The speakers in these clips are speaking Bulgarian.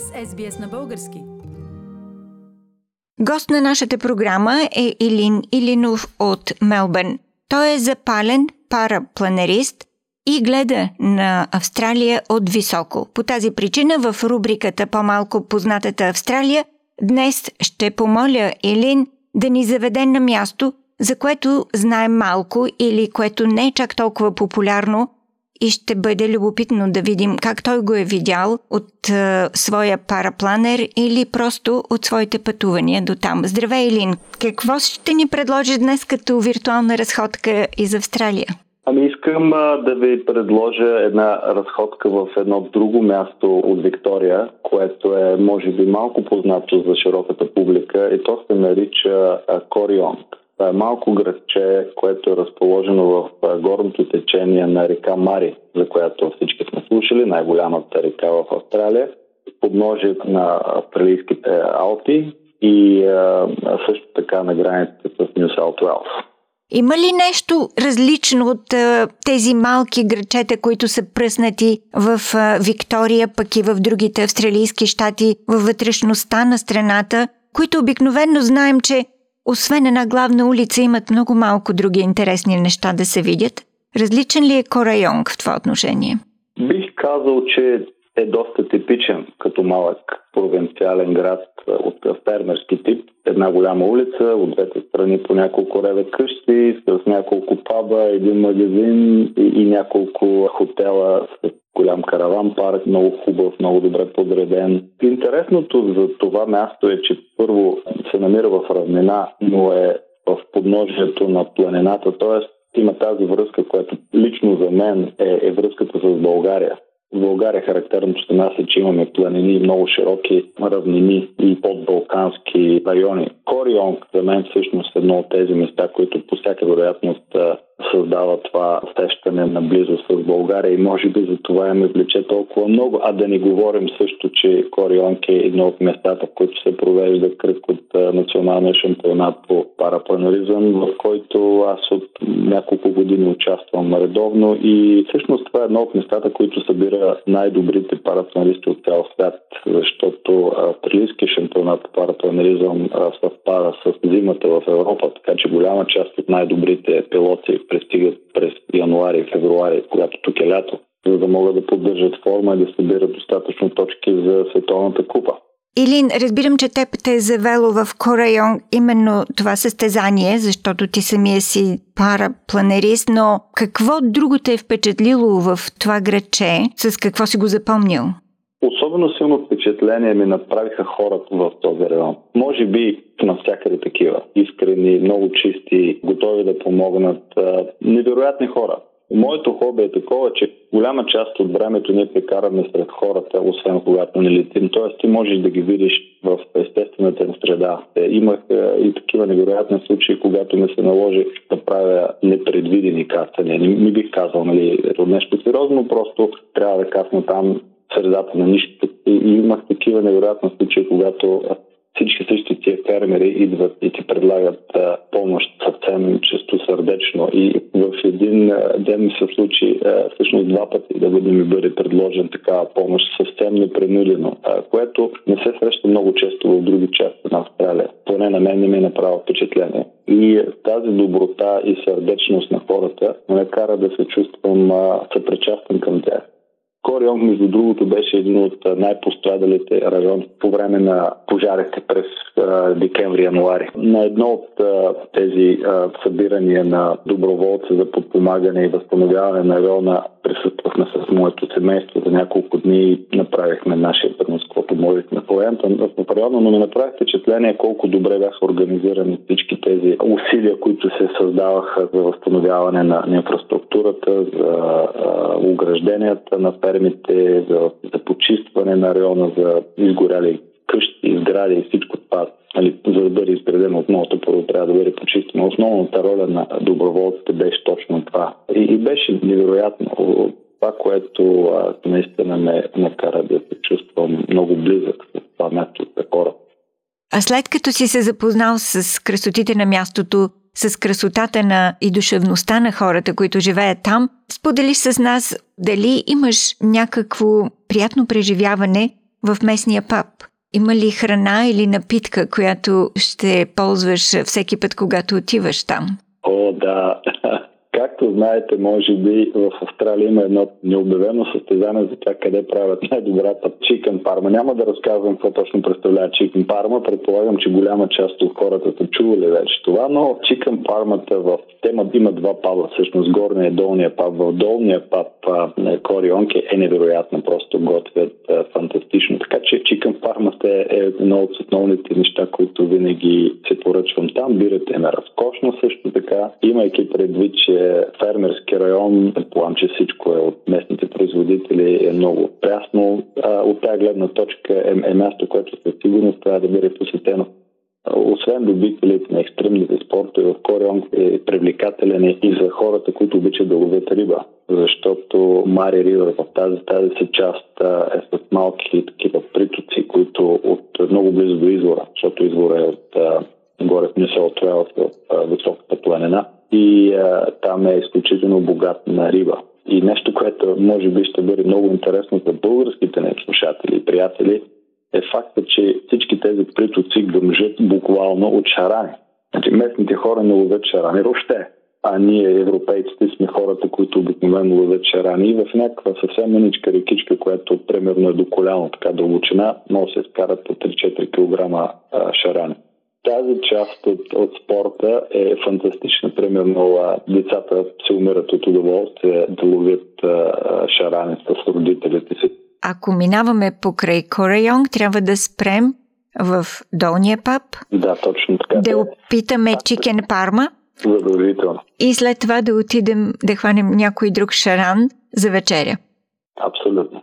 сте с SBS на български. Гост на нашата програма е Илин Илинов от Мелбърн. Той е запален парапланерист и гледа на Австралия от високо. По тази причина в рубриката По-малко познатата Австралия днес ще помоля Илин да ни заведе на място, за което знаем малко или което не е чак толкова популярно и ще бъде любопитно да видим как той го е видял от е, своя парапланер или просто от своите пътувания до там. Здравей, Илин! Какво ще ни предложиш днес като виртуална разходка из Австралия? Ами искам а, да ви предложа една разходка в едно друго място от Виктория, което е може би малко познато за широката публика и то се нарича Корионг. Е малко градче, което е разположено в горното течение на река Мари, за която всички сме слушали, най-голямата река в Австралия, подножието на австралийските Алпи и също така на границата с Нью Саут Уелс. Има ли нещо различно от тези малки грачета, които са пръснати в Виктория, пък и в другите австралийски щати, във вътрешността на страната, които обикновенно знаем, че освен една главна улица имат много малко други интересни неща да се видят? Различен ли е Корайонг в това отношение? Бих казал, че е доста типичен като малък провинциален град от фермерски тип. Една голяма улица, от двете страни по няколко реве къщи, с няколко паба, един магазин и, и няколко хотела с голям караван парк, много хубав, много добре подреден. Интересното за това място е, че първо се намира в равнина, но е в подножието на планината, т.е. има тази връзка, която лично за мен е, е връзката с България. В България характерното за нас е, че имаме планини, много широки равнини и подбалкански райони. Корионг за мен всъщност е едно от тези места, които по всяка вероятност създава това усещане на близост с България и може би за това я ме влече толкова много. А да не говорим също, че Корионг е едно от местата, в които се провежда кръг от националния шампионат по парапланеризъм, в който аз от няколко години участвам редовно и всъщност това е едно от местата, които събира най-добрите парапланеристи от цял свят, защото австралийския шампионат по парапланеризъм съвпада с зимата в Европа, така че голяма част от най-добрите пилоти пристигат през януари февруари, когато тук е лято, за да могат да поддържат форма и да събират достатъчно точки за световната купа. Илин, разбирам, че теб те е завело в Корайон именно това състезание, защото ти самия си парапланерист, но какво друго те е впечатлило в това градче? С какво си го запомнил? Особено силно впечатление ми направиха хората в този район. Може би навсякъде такива. Искрени, много чисти, готови да помогнат. Невероятни хора. Моето хоби е такова, че голяма част от времето ние прекараме сред хората, освен когато не летим. Тоест ти можеш да ги видиш в естествената им среда. Имах и такива невероятни случаи, когато ми се наложи да правя непредвидени кацания. Не, не бих казал нали, нещо сериозно, просто трябва да касна там средата на нищото. И, имах такива невероятни случаи, когато всички същи тия фермери идват и ти предлагат а, помощ съвсем често сърдечно. И в един а, ден ми се случи а, всъщност два пъти да бъде ми бъде предложен такава помощ съвсем непринудено, а, което не се среща много често в други части на Австралия. Поне на мен не ми е направо впечатление. И тази доброта и сърдечност на хората ме кара да се чувствам а, съпричастен към тях. Корион, между другото, беше един от най-пострадалите райони по време на пожарите през декември-януари. На едно от тези събирания на доброволци за подпомагане и възстановяване на района присъствахме с моето семейство за няколко дни и направихме нашия принос, каквото можехме в в района, но ми направи впечатление колко добре бяха организирани всички тези усилия, които се създаваха за възстановяване на инфраструктурата, за огражденията на фермите, за, за почистване на района, за изгоряли къщи, сгради и всичко това нали, за да бъде изградено отново, първо трябва да бъде почистено. Основната роля на доброволците беше точно това. И, и беше невероятно това, което а, наистина ме накара да се чувствам много близък с това място за хората. А след като си се запознал с красотите на мястото, с красотата на и душевността на хората, които живеят там, сподели с нас дали имаш някакво приятно преживяване в местния паб? Има ли храна или напитка, която ще ползваш всеки път, когато отиваш там? О, да. Както знаете, може би в Австралия има едно необявено състезание за това къде правят най-добрата чикен парма. Няма да разказвам какво точно представлява чикен парма. Предполагам, че голяма част от хората са чували вече това, но чикен пармата в тема има два паба, всъщност горния и долния паб. В долния паб Корионке е невероятно, просто готвят фантастично. Така че чикен пармата е едно от основните неща, които винаги се поръчвам там. Бирате ме разкошно също така, имайки предвид, че фермерски район, предполагам, че всичко е от местните производители, е много прясно. От тази гледна точка е, е място, което със сигурност трябва да бъде посетено. Освен любителите на екстремните спортове, в Корионг е привлекателен и за хората, които обичат да ловят риба, защото Мари Ривър в тази, тази си част е с малки такива притоци, които от много близо до извора, защото извора е от горе в Нюсел планина и а, там е изключително богат на риба. И нещо, което може би ще бъде много интересно за българските ни слушатели и приятели, е факта, че всички тези притоци гъмжат буквално от шарани. Значи местните хора не ловят шарани въобще, а ние, европейците, сме хората, които обикновено ловят шарани и в някаква съвсем маничка рекичка, която примерно е до коляно, така дълбочина, да се скарат по 3-4 кг шарани тази част от, от спорта е фантастична. Примерно, децата се умират от удоволствие да ловят а, шарани с родителите си. Ако минаваме покрай Корайонг, трябва да спрем в долния паб. Да, точно така. Да опитаме чикен парма. Задължително. И след това да отидем да хванем някой друг шаран за вечеря. Абсолютно.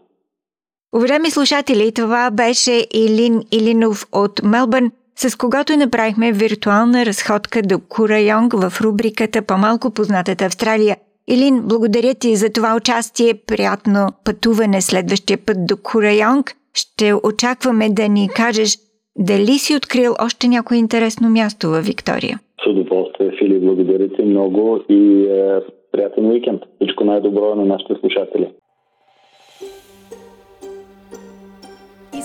Уважаеми слушатели, това беше Илин Илинов от Мелбърн с когото направихме виртуална разходка до Курайонг в рубриката По-малко познатата Австралия. Илин, благодаря ти за това участие. Приятно пътуване следващия път до Курайонг. Ще очакваме да ни кажеш дали си открил още някое интересно място във Виктория. С удоволствие, Фили. Благодаря ти много и е, приятен уикенд. Всичко най-добро на нашите слушатели.